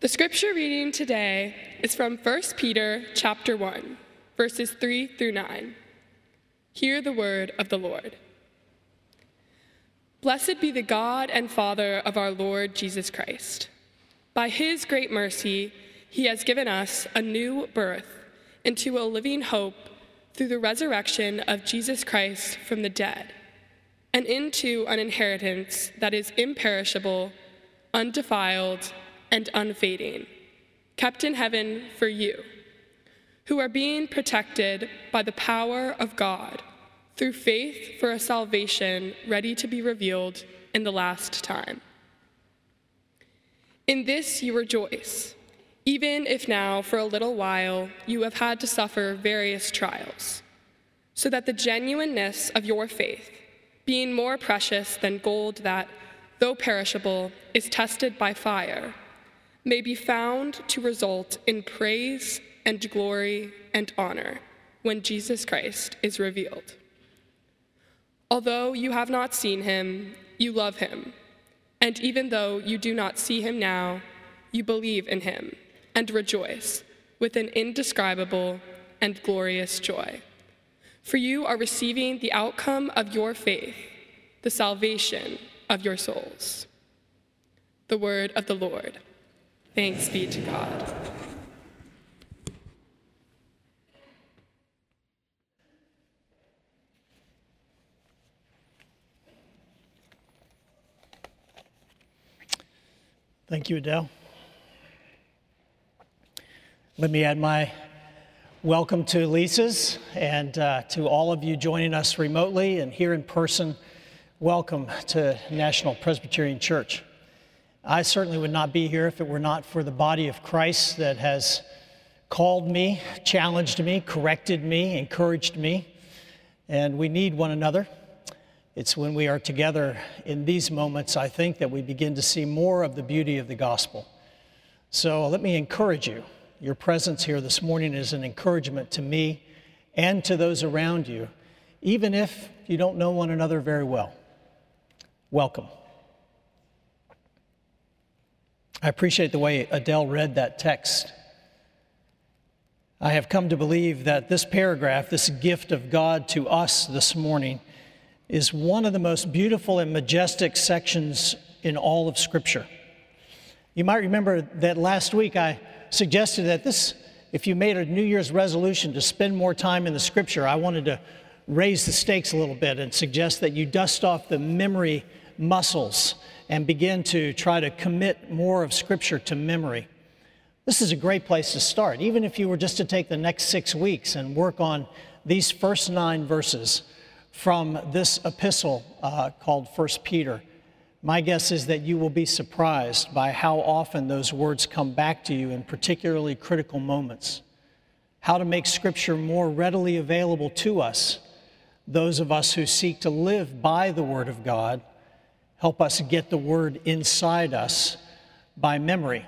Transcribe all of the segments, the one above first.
The scripture reading today is from 1 Peter chapter 1, verses 3 through 9. Hear the word of the Lord. Blessed be the God and Father of our Lord Jesus Christ. By his great mercy, he has given us a new birth into a living hope through the resurrection of Jesus Christ from the dead, and into an inheritance that is imperishable, undefiled, and unfading, kept in heaven for you, who are being protected by the power of God through faith for a salvation ready to be revealed in the last time. In this you rejoice, even if now for a little while you have had to suffer various trials, so that the genuineness of your faith, being more precious than gold that, though perishable, is tested by fire, may be found to result in praise and glory and honor when Jesus Christ is revealed. Although you have not seen him, you love him. And even though you do not see him now, you believe in him and rejoice with an indescribable and glorious joy. For you are receiving the outcome of your faith, the salvation of your souls. The word of the Lord. Thanks be to God. Thank you, Adele. Let me add my welcome to Lisa's and uh, to all of you joining us remotely and here in person. Welcome to National Presbyterian Church. I certainly would not be here if it were not for the body of Christ that has called me, challenged me, corrected me, encouraged me, and we need one another. It's when we are together in these moments, I think, that we begin to see more of the beauty of the gospel. So let me encourage you. Your presence here this morning is an encouragement to me and to those around you, even if you don't know one another very well. Welcome. I appreciate the way Adele read that text. I have come to believe that this paragraph, this gift of God to us this morning, is one of the most beautiful and majestic sections in all of Scripture. You might remember that last week I suggested that this, if you made a New Year's resolution to spend more time in the Scripture, I wanted to raise the stakes a little bit and suggest that you dust off the memory muscles and begin to try to commit more of Scripture to memory. This is a great place to start, even if you were just to take the next six weeks and work on these first nine verses from this epistle uh, called First Peter. My guess is that you will be surprised by how often those words come back to you in particularly critical moments. How to make Scripture more readily available to us, those of us who seek to live by the Word of God, help us get the Word inside us by memory.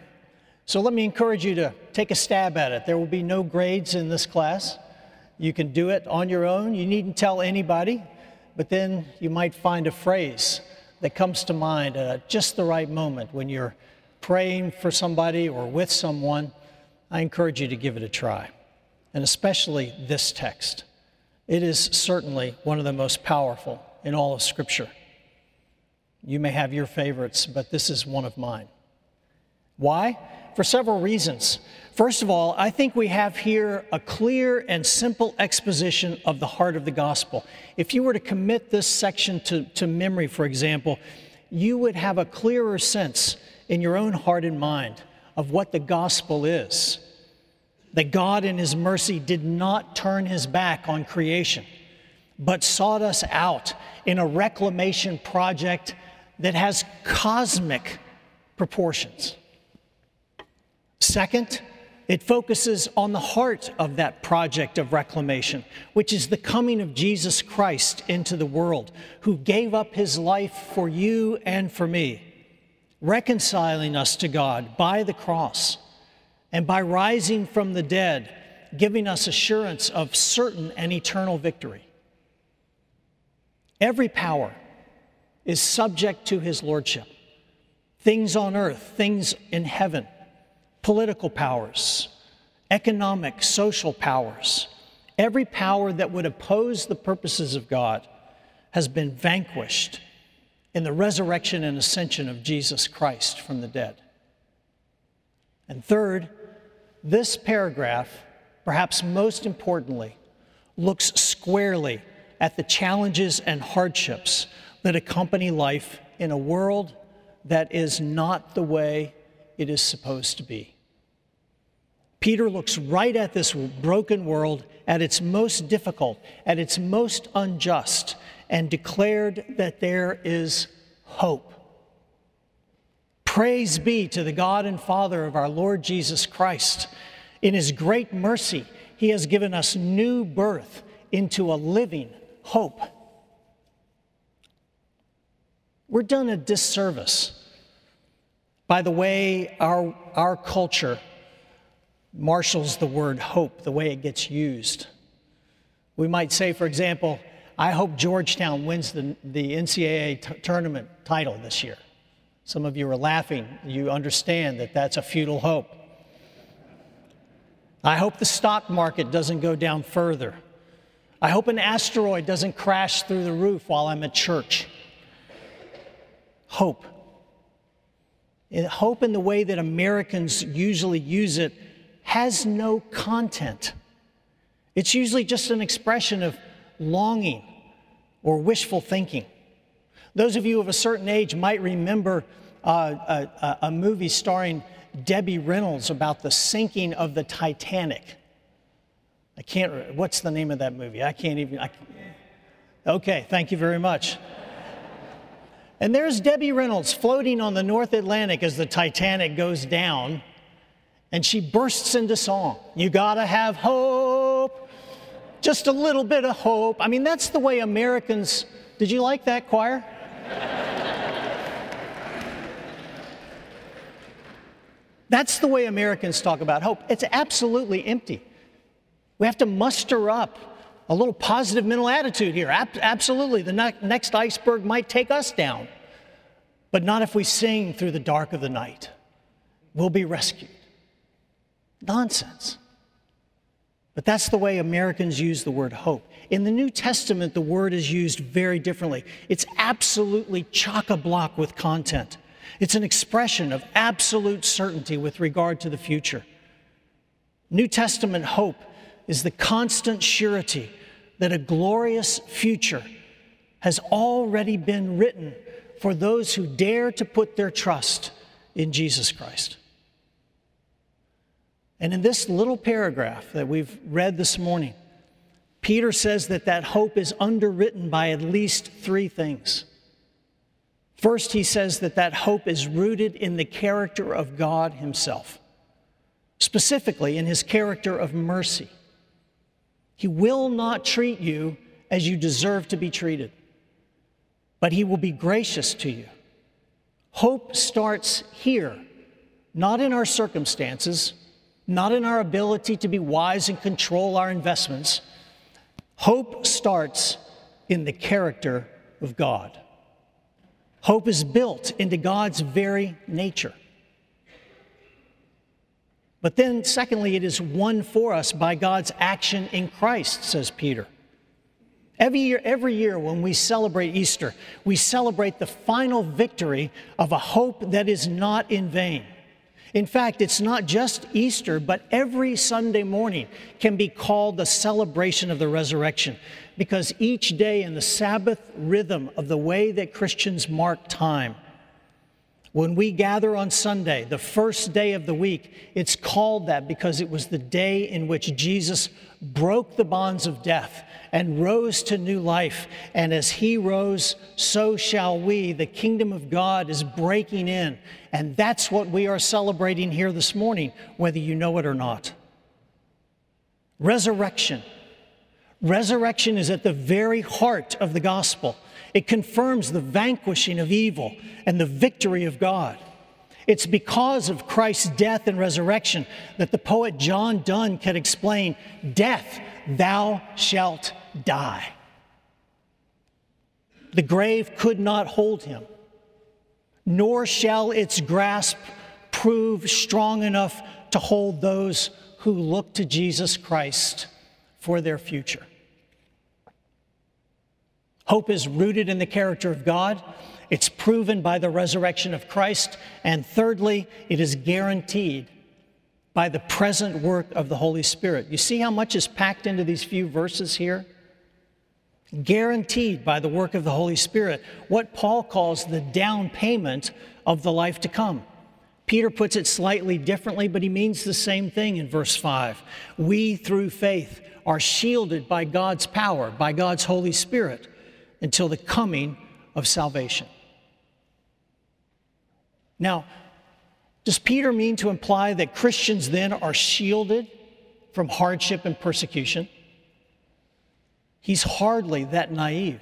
So let me encourage you to take a stab at it. There will be no grades in this class. You can do it on your own. You needn't tell anybody, but then you might find a phrase that comes to mind at just the right moment when you're praying for somebody or with someone. I encourage you to give it a try, and especially this text. It is certainly one of the most powerful in all of Scripture. You may have your favorites, but this is one of mine. Why? For several reasons. First of all, I think we have here a clear and simple exposition of the heart of the gospel. If you were to commit this section to, to memory, for example, you would have a clearer sense in your own heart and mind of what the gospel is. That God, in His mercy, did not turn His back on creation, but sought us out in a reclamation project that has cosmic proportions. Second, it focuses on the heart of that project of reclamation, which is the coming of Jesus Christ into the world, who gave up his life for you and for me, reconciling us to God by the cross, and by rising from the dead, giving us assurance of certain and eternal victory. Every power is subject to his lordship things on earth, things in heaven political powers, economic, social powers, every power that would oppose the purposes of God has been vanquished in the resurrection and ascension of Jesus Christ from the dead. And third, this paragraph, perhaps most importantly, looks squarely at the challenges and hardships that accompany life in a world that is not the way it is supposed to be. Peter looks right at this broken world at its most difficult, at its most unjust, and declared that there is hope. Praise be to the God and Father of our Lord Jesus Christ. In his great mercy, he has given us new birth into a living hope. We're done a disservice by the way our, our culture marshals the word hope, the way it gets used. We might say, for example, I hope Georgetown wins the, the NCAA t- tournament title this year. Some of you are laughing. You understand that that's a futile hope. I hope the stock market doesn't go down further. I hope an asteroid doesn't crash through the roof while I'm at church. Hope. Hope in the way that Americans usually use it has no content. It's usually just an expression of longing or wishful thinking. Those of you of a certain age might remember uh, a, a, movie starring Debbie Reynolds about the sinking of the Titanic. I can't, what's the name of that movie? I can't even. I, okay, thank you very much. And there's Debbie Reynolds floating on the North Atlantic as the Titanic goes down, and she bursts into song. You gotta have hope, just a little bit of hope. I mean, that's the way Americans. Did you like that choir? That's the way Americans talk about hope. It's absolutely empty. We have to muster up a little positive mental attitude here. Ab- absolutely, the ne- next iceberg might take us down, but not if we sing through the dark of the night. We'll be rescued. Nonsense. But that's the way Americans use the word hope. In the New Testament, the word is used very differently. It's absolutely chock a block with content. It's an expression of absolute certainty with regard to the future. New Testament hope is the constant surety that a glorious future has already been written for those who dare to put their trust in Jesus Christ. And in this little paragraph that we've read this morning, Peter says that that hope is underwritten by at least three things. First, he says that that hope is rooted in the character of God Himself, specifically in His character of mercy. He will not treat you as you deserve to be treated, but He will be gracious to you. Hope starts here, not in our circumstances, not in our ability to be wise and control our investments. Hope starts in the character of God. Hope is built into God's very nature. But then, secondly, it is won for us by God's action in Christ, says Peter. Every year, every year when we celebrate Easter, we celebrate the final victory of a hope that is not in vain. In fact, it's not just Easter, but every Sunday morning can be called the celebration of the resurrection because each day in the Sabbath rhythm of the way that Christians mark time when we gather on Sunday, the first day of the week, it's called that because it was the day in which Jesus broke the bonds of death and rose to new life. And as he rose, so shall we. The kingdom of God is breaking in. And that's what we are celebrating here this morning, whether you know it or not. Resurrection. Resurrection is at the very heart of the gospel. It confirms the vanquishing of evil and the victory of God. It's because of Christ's death and resurrection that the poet John Donne can explain Death, thou shalt die. The grave could not hold him, nor shall its grasp prove strong enough to hold those who look to Jesus Christ for their future. Hope is rooted in the character of God. It's proven by the resurrection of Christ. And thirdly, it is guaranteed by the present work of the Holy Spirit. You see how much is packed into these few verses here? Guaranteed by the work of the Holy Spirit, what Paul calls the down payment of the life to come. Peter puts it slightly differently, but he means the same thing in verse 5. We, through faith, are shielded by God's power, by God's Holy Spirit, until the coming of salvation. Now, does Peter mean to imply that Christians then are shielded from hardship and persecution? He's hardly that naive.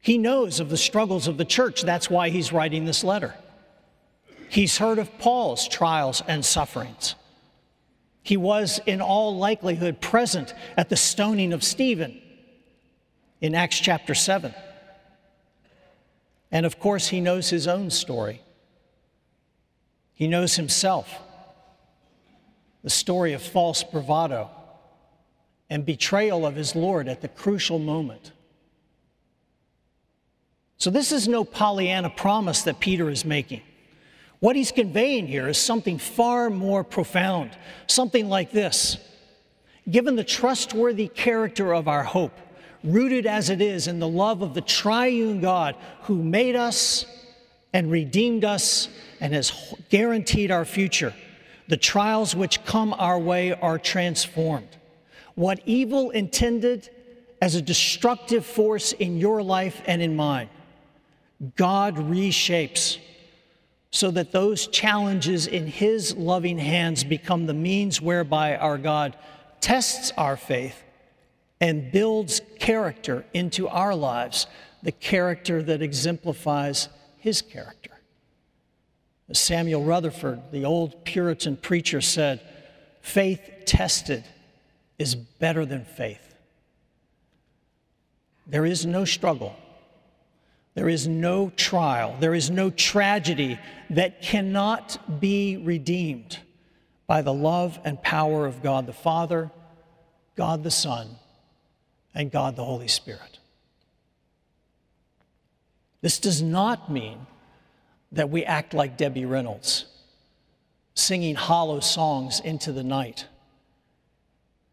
He knows of the struggles of the church. That's why he's writing this letter. He's heard of Paul's trials and sufferings. He was, in all likelihood, present at the stoning of Stephen in Acts chapter 7. And of course, he knows his own story. He knows himself, the story of false bravado and betrayal of his Lord at the crucial moment. So, this is no Pollyanna promise that Peter is making. What he's conveying here is something far more profound, something like this. Given the trustworthy character of our hope, rooted as it is in the love of the triune God who made us and redeemed us and has guaranteed our future, the trials which come our way are transformed. What evil intended as a destructive force in your life and in mine, God reshapes so that those challenges in His loving hands become the means whereby our God tests our faith and builds character into our lives, the character that exemplifies His character. Samuel Rutherford, the old Puritan preacher, said, faith tested is better than faith. There is no struggle there is no trial, there is no tragedy that cannot be redeemed by the love and power of God the Father, God the Son, and God the Holy Spirit. This does not mean that we act like Debbie Reynolds, singing hollow songs into the night.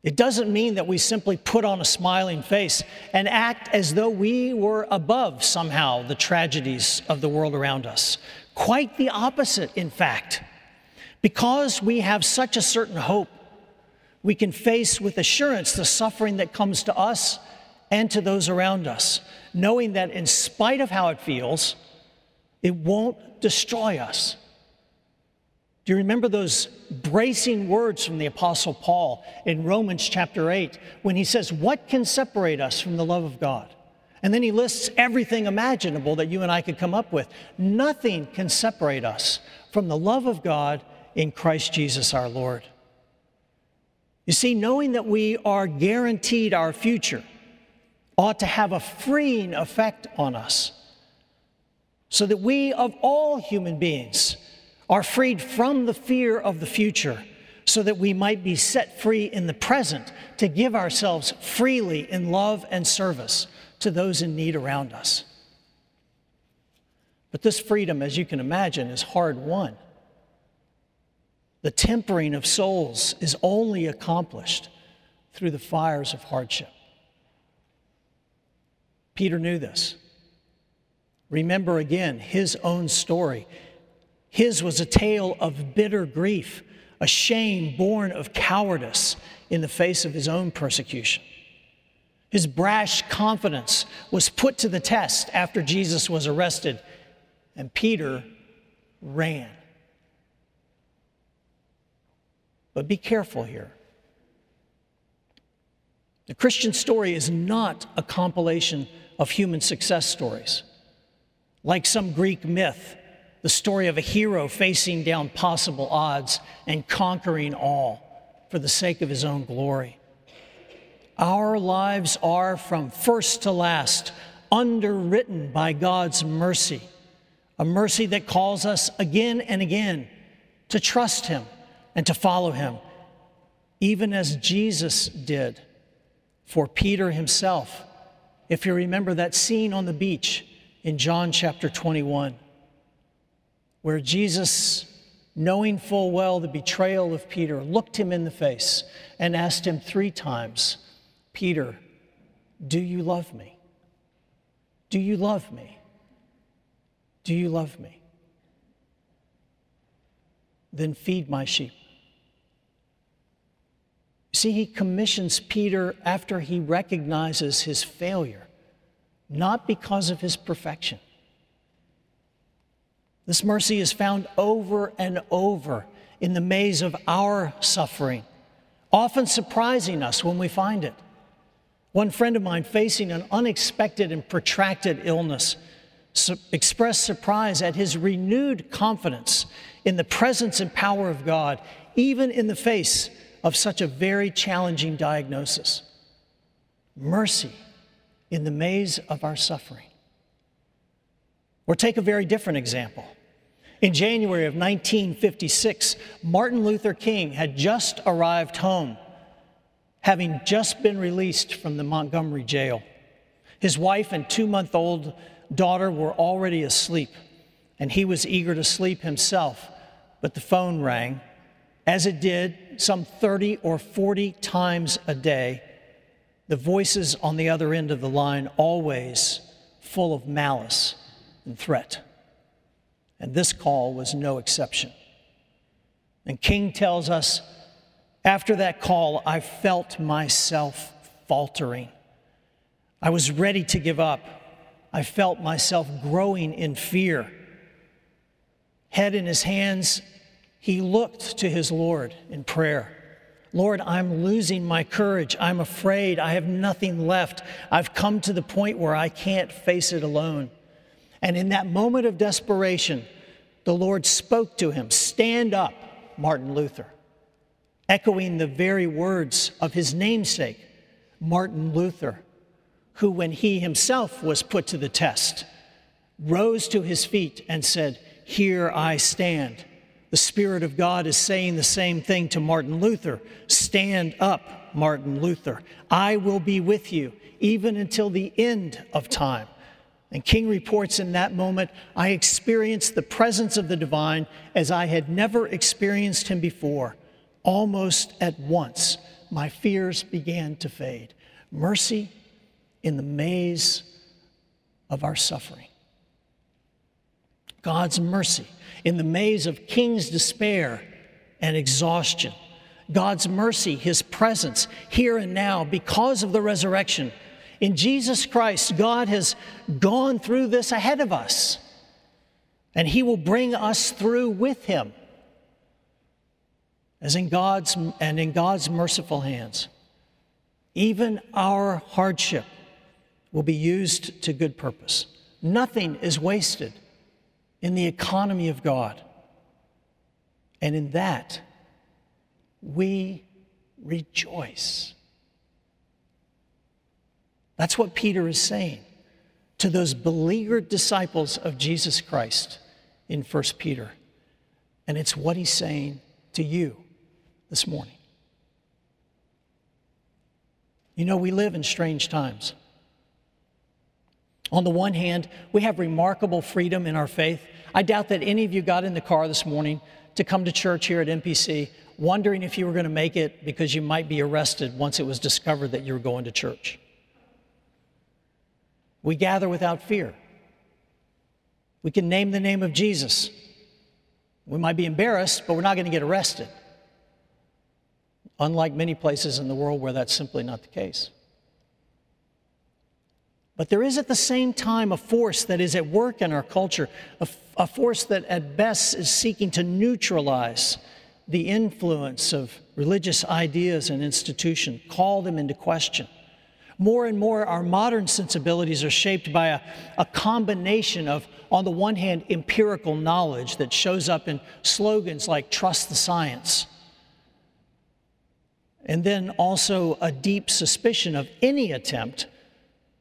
It doesn't mean that we simply put on a smiling face and act as though we were above somehow the tragedies of the world around us. Quite the opposite, in fact. Because we have such a certain hope, we can face with assurance the suffering that comes to us and to those around us, knowing that in spite of how it feels, it won't destroy us. Do you remember those bracing words from the Apostle Paul in Romans chapter 8 when he says, What can separate us from the love of God? And then he lists everything imaginable that you and I could come up with. Nothing can separate us from the love of God in Christ Jesus our Lord. You see, knowing that we are guaranteed our future ought to have a freeing effect on us so that we, of all human beings, are freed from the fear of the future so that we might be set free in the present to give ourselves freely in love and service to those in need around us. But this freedom, as you can imagine, is hard won. The tempering of souls is only accomplished through the fires of hardship. Peter knew this. Remember again his own story. His was a tale of bitter grief, a shame born of cowardice in the face of his own persecution. His brash confidence was put to the test after Jesus was arrested, and Peter ran. But be careful here. The Christian story is not a compilation of human success stories. Like some Greek myth, the story of a hero facing down possible odds and conquering all for the sake of his own glory. Our lives are, from first to last, underwritten by God's mercy, a mercy that calls us again and again to trust Him, and to follow him, even as Jesus did for Peter himself. If you remember that scene on the beach in John chapter 21, where Jesus, knowing full well the betrayal of Peter, looked him in the face and asked him three times, Peter, do you love me? Do you love me? Do you love me? Then feed my sheep. See, he commissions Peter after he recognizes his failure, not because of his perfection. This mercy is found over and over in the maze of our suffering, often surprising us when we find it. One friend of mine, facing an unexpected and protracted illness, su- expressed surprise at his renewed confidence in the presence and power of God, even in the face of such a very challenging diagnosis. Mercy in the maze of our suffering. Or take a very different example. In January of 1956, Martin Luther King had just arrived home, having just been released from the Montgomery jail. His wife and two month old daughter were already asleep, and he was eager to sleep himself, but the phone rang, as it did some 30 or 40 times a day, the voices on the other end of the line always full of malice and threat. And this call was no exception. And King tells us after that call, I felt myself faltering. I was ready to give up. I felt myself growing in fear. Head in his hands, he looked to his Lord in prayer. Lord, I'm losing my courage. I'm afraid. I have nothing left. I've come to the point where I can't face it alone. And in that moment of desperation, the Lord spoke to him Stand up, Martin Luther, echoing the very words of his namesake, Martin Luther, who, when he himself was put to the test, rose to his feet and said, Here I stand. The Spirit of God is saying the same thing to Martin Luther Stand up, Martin Luther. I will be with you even until the end of time. And King reports in that moment, I experienced the presence of the divine as I had never experienced him before. Almost at once, my fears began to fade. Mercy in the maze of our suffering. God's mercy in the maze of King's despair and exhaustion. God's mercy, His presence here and now because of the resurrection. In Jesus Christ, God has gone through this ahead of us, and He will bring us through with Him. As in God's and in God's merciful hands, even our hardship will be used to good purpose. Nothing is wasted in the economy of God. And in that, we rejoice. That's what Peter is saying to those beleaguered disciples of Jesus Christ in 1 Peter. And it's what he's saying to you this morning. You know, we live in strange times. On the one hand, we have remarkable freedom in our faith. I doubt that any of you got in the car this morning to come to church here at MPC wondering if you were going to make it because you might be arrested once it was discovered that you were going to church. We gather without fear. We can name the name of Jesus. We might be embarrassed, but we're not going to get arrested. Unlike many places in the world where that's simply not the case. But there is at the same time a force that is at work in our culture, a, force that at best is seeking to neutralize the influence of religious ideas and institutions, call them into question. More and more, our modern sensibilities are shaped by a, a combination of, on the one hand, empirical knowledge that shows up in slogans like trust the science, and then also a deep suspicion of any attempt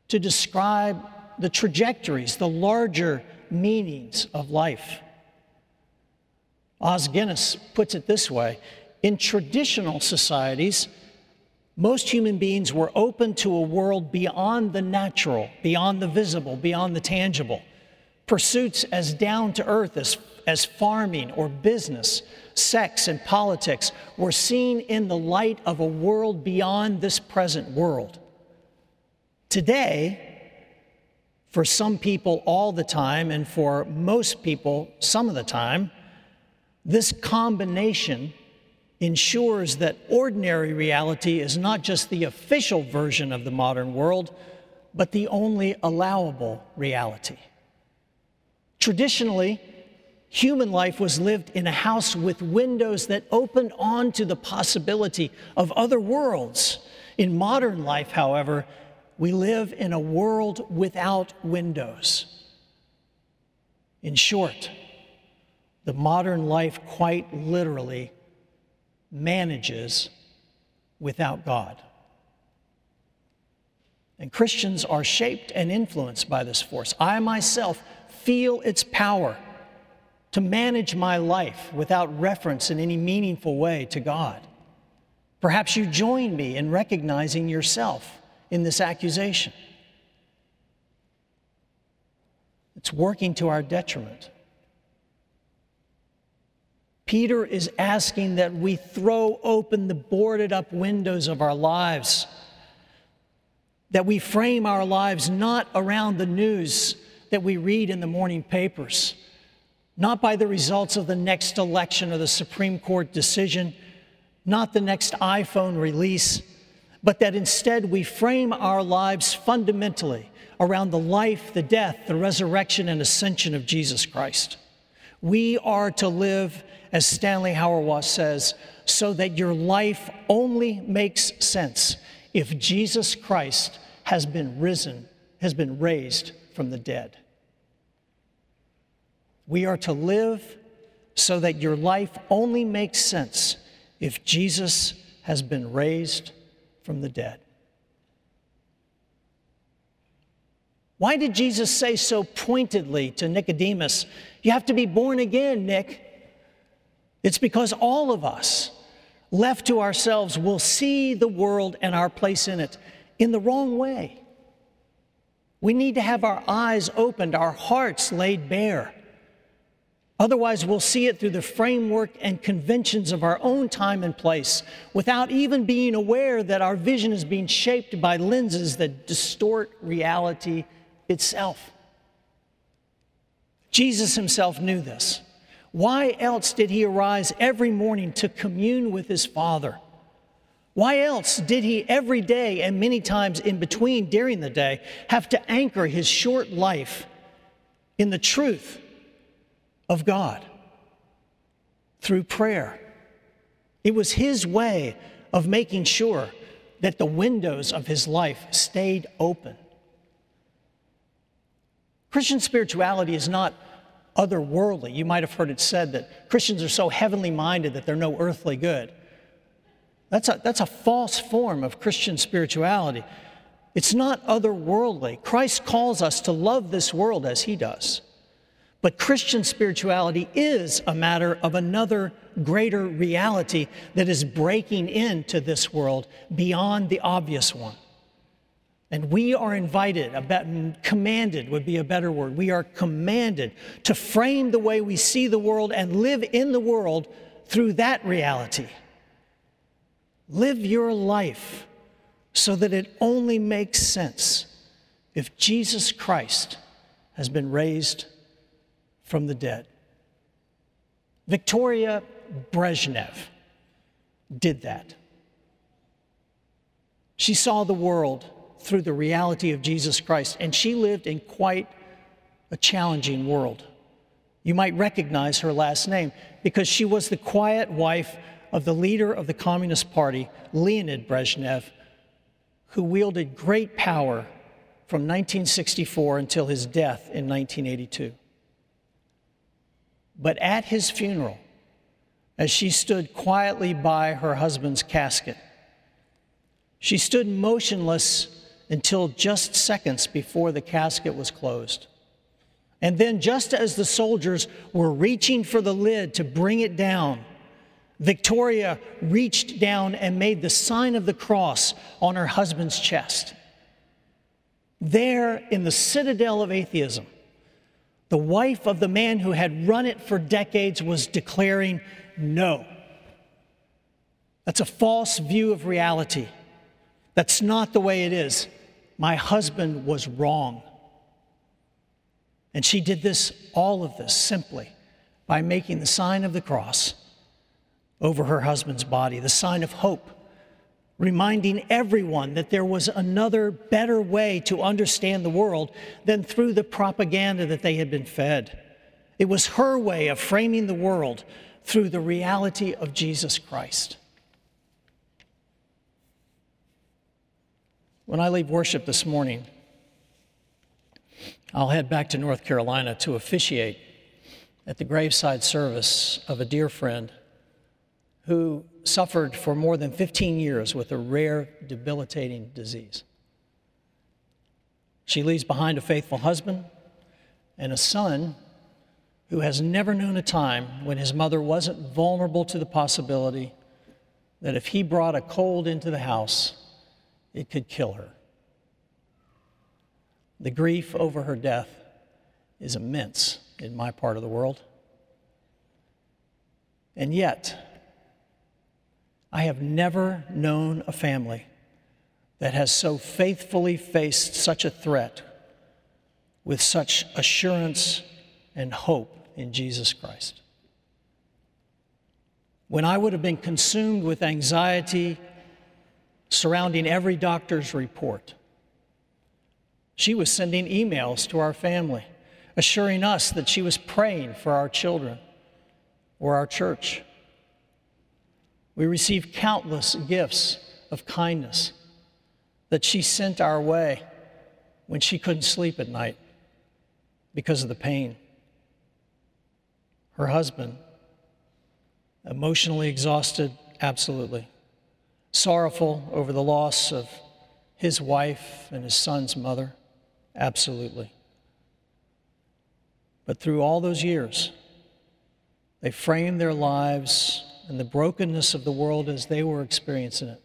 to describe the trajectories, the larger meanings of life. Os Guinness puts it this way in traditional societies, most human beings were open to a world beyond the natural, beyond the visible, beyond the tangible. Pursuits as down to earth as, as farming or business, sex and politics were seen in the light of a world beyond this present world. Today, for some people all the time, and for most people some of the time, this combination ensures that ordinary reality is not just the official version of the modern world, but the only allowable reality. Traditionally, human life was lived in a house with windows that opened onto the possibility of other worlds. In modern life, however, we live in a world without windows. In short, the modern life quite literally manages without God. And Christians are shaped and influenced by this force. I myself feel its power to manage my life without reference in any meaningful way to God. Perhaps you join me in recognizing yourself in this accusation. It's working to our detriment. Peter is asking that we throw open the boarded up windows of our lives, that we frame our lives not around the news that we read in the morning papers, not by the results of the next election or the Supreme Court decision, not the next iPhone release, but that instead we frame our lives fundamentally around the life, the death, the resurrection, and ascension of Jesus Christ. We are to live as Stanley Hauerwas says, so that your life only makes sense if Jesus Christ has been risen, has been raised from the dead. We are to live so that your life only makes sense if Jesus has been raised from the dead. Why did Jesus say so pointedly to Nicodemus, You have to be born again, Nick? It's because all of us, left to ourselves, will see the world and our place in it in the wrong way. We need to have our eyes opened, our hearts laid bare. Otherwise, we'll see it through the framework and conventions of our own time and place without even being aware that our vision is being shaped by lenses that distort reality itself. Jesus himself knew this. Why else did he arise every morning to commune with his Father? Why else did he every day and many times in between during the day have to anchor his short life in the truth of God through prayer? It was his way of making sure that the windows of his life stayed open. Christian spirituality is not otherworldly. You might have heard it said that Christians are so heavenly minded that they're no earthly good. That's a, that's a false form of Christian spirituality. It's not otherworldly. Christ calls us to love this world as he does. But Christian spirituality is a matter of another greater reality that is breaking into this world beyond the obvious one. And we are invited, commanded would be a better word. We are commanded to frame the way we see the world and live in the world through that reality. Live your life so that it only makes sense if Jesus Christ has been raised from the dead. Victoria Brezhnev did that. She saw the world through the reality of Jesus Christ. And she lived in quite a challenging world. You might recognize her last name because she was the quiet wife of the leader of the Communist Party, Leonid Brezhnev, who wielded great power from 1964 until his death in 1982. But at his funeral, as she stood quietly by her husband's casket, she stood motionless until just seconds before the casket was closed. And then, just as the soldiers were reaching for the lid to bring it down, Victoria reached down and made the sign of the cross on her husband's chest. There, in the citadel of atheism, the wife of the man who had run it for decades was declaring no. That's a false view of reality. That's not the way it is. My husband was wrong. And she did this, all of this, simply by making the sign of the cross over her husband's body, the sign of hope, reminding everyone that there was another better way to understand the world than through the propaganda that they had been fed. It was her way of framing the world through the reality of Jesus Christ. When I leave worship this morning, I'll head back to North Carolina to officiate at the graveside service of a dear friend who suffered for more than 15 years with a rare, debilitating disease. She leaves behind a faithful husband and a son who has never known a time when his mother wasn't vulnerable to the possibility that if he brought a cold into the house, it could kill her. The grief over her death is immense in my part of the world. And yet, I have never known a family that has so faithfully faced such a threat with such assurance and hope in Jesus Christ. When I would have been consumed with anxiety surrounding every doctor's report, she was sending emails to our family, assuring us that she was praying for our children or our church. We received countless gifts of kindness that she sent our way when she couldn't sleep at night because of the pain. Her husband, emotionally exhausted, absolutely. Sorrowful over the loss of his wife and his son's mother, absolutely. But through all those years, they framed their lives and the brokenness of the world as they were experiencing it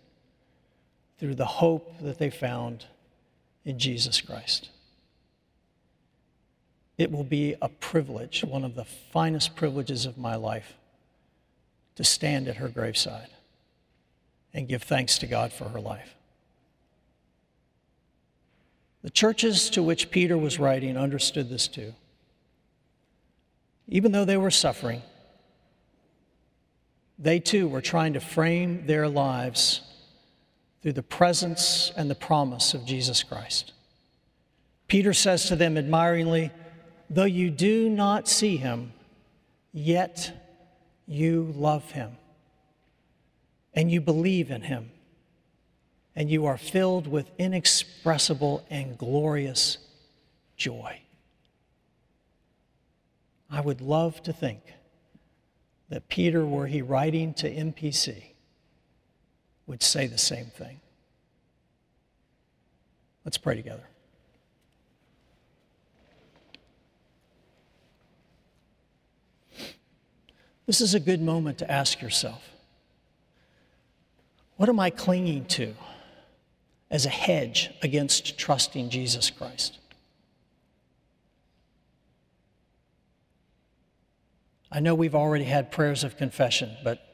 through the hope that they found in Jesus Christ. It will be a privilege, one of the finest privileges of my life, to stand at her graveside and give thanks to God for her life. The churches to which Peter was writing understood this too. Even though they were suffering, they too were trying to frame their lives through the presence and the promise of Jesus Christ. Peter says to them admiringly, Though you do not see him, yet you love him, and you believe in him, and you are filled with inexpressible and glorious joy. I would love to think that Peter, were he writing to MPC, would say the same thing. Let's pray together. This is a good moment to ask yourself what am I clinging to as a hedge against trusting Jesus Christ? I know we've already had prayers of confession, but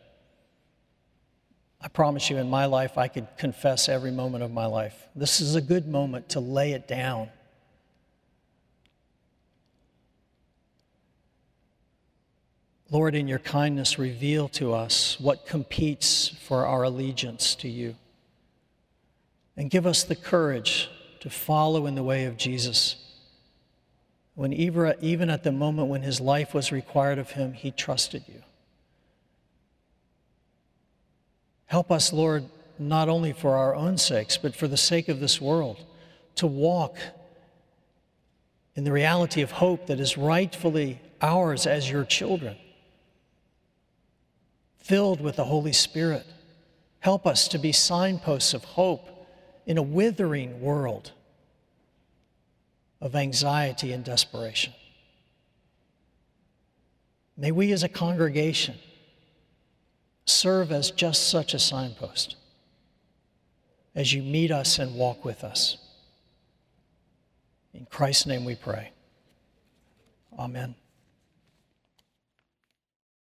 I promise you, in my life, I could confess every moment of my life. This is a good moment to lay it down. Lord, in your kindness, reveal to us what competes for our allegiance to you. And give us the courage to follow in the way of Jesus when even at the moment when his life was required of him, he trusted you. Help us, Lord, not only for our own sakes, but for the sake of this world, to walk in the reality of hope that is rightfully ours as your children, filled with the Holy Spirit. Help us to be signposts of hope in a withering world of anxiety and desperation. May we as a congregation serve as just such a signpost as you meet us and walk with us. In Christ's name we pray. Amen.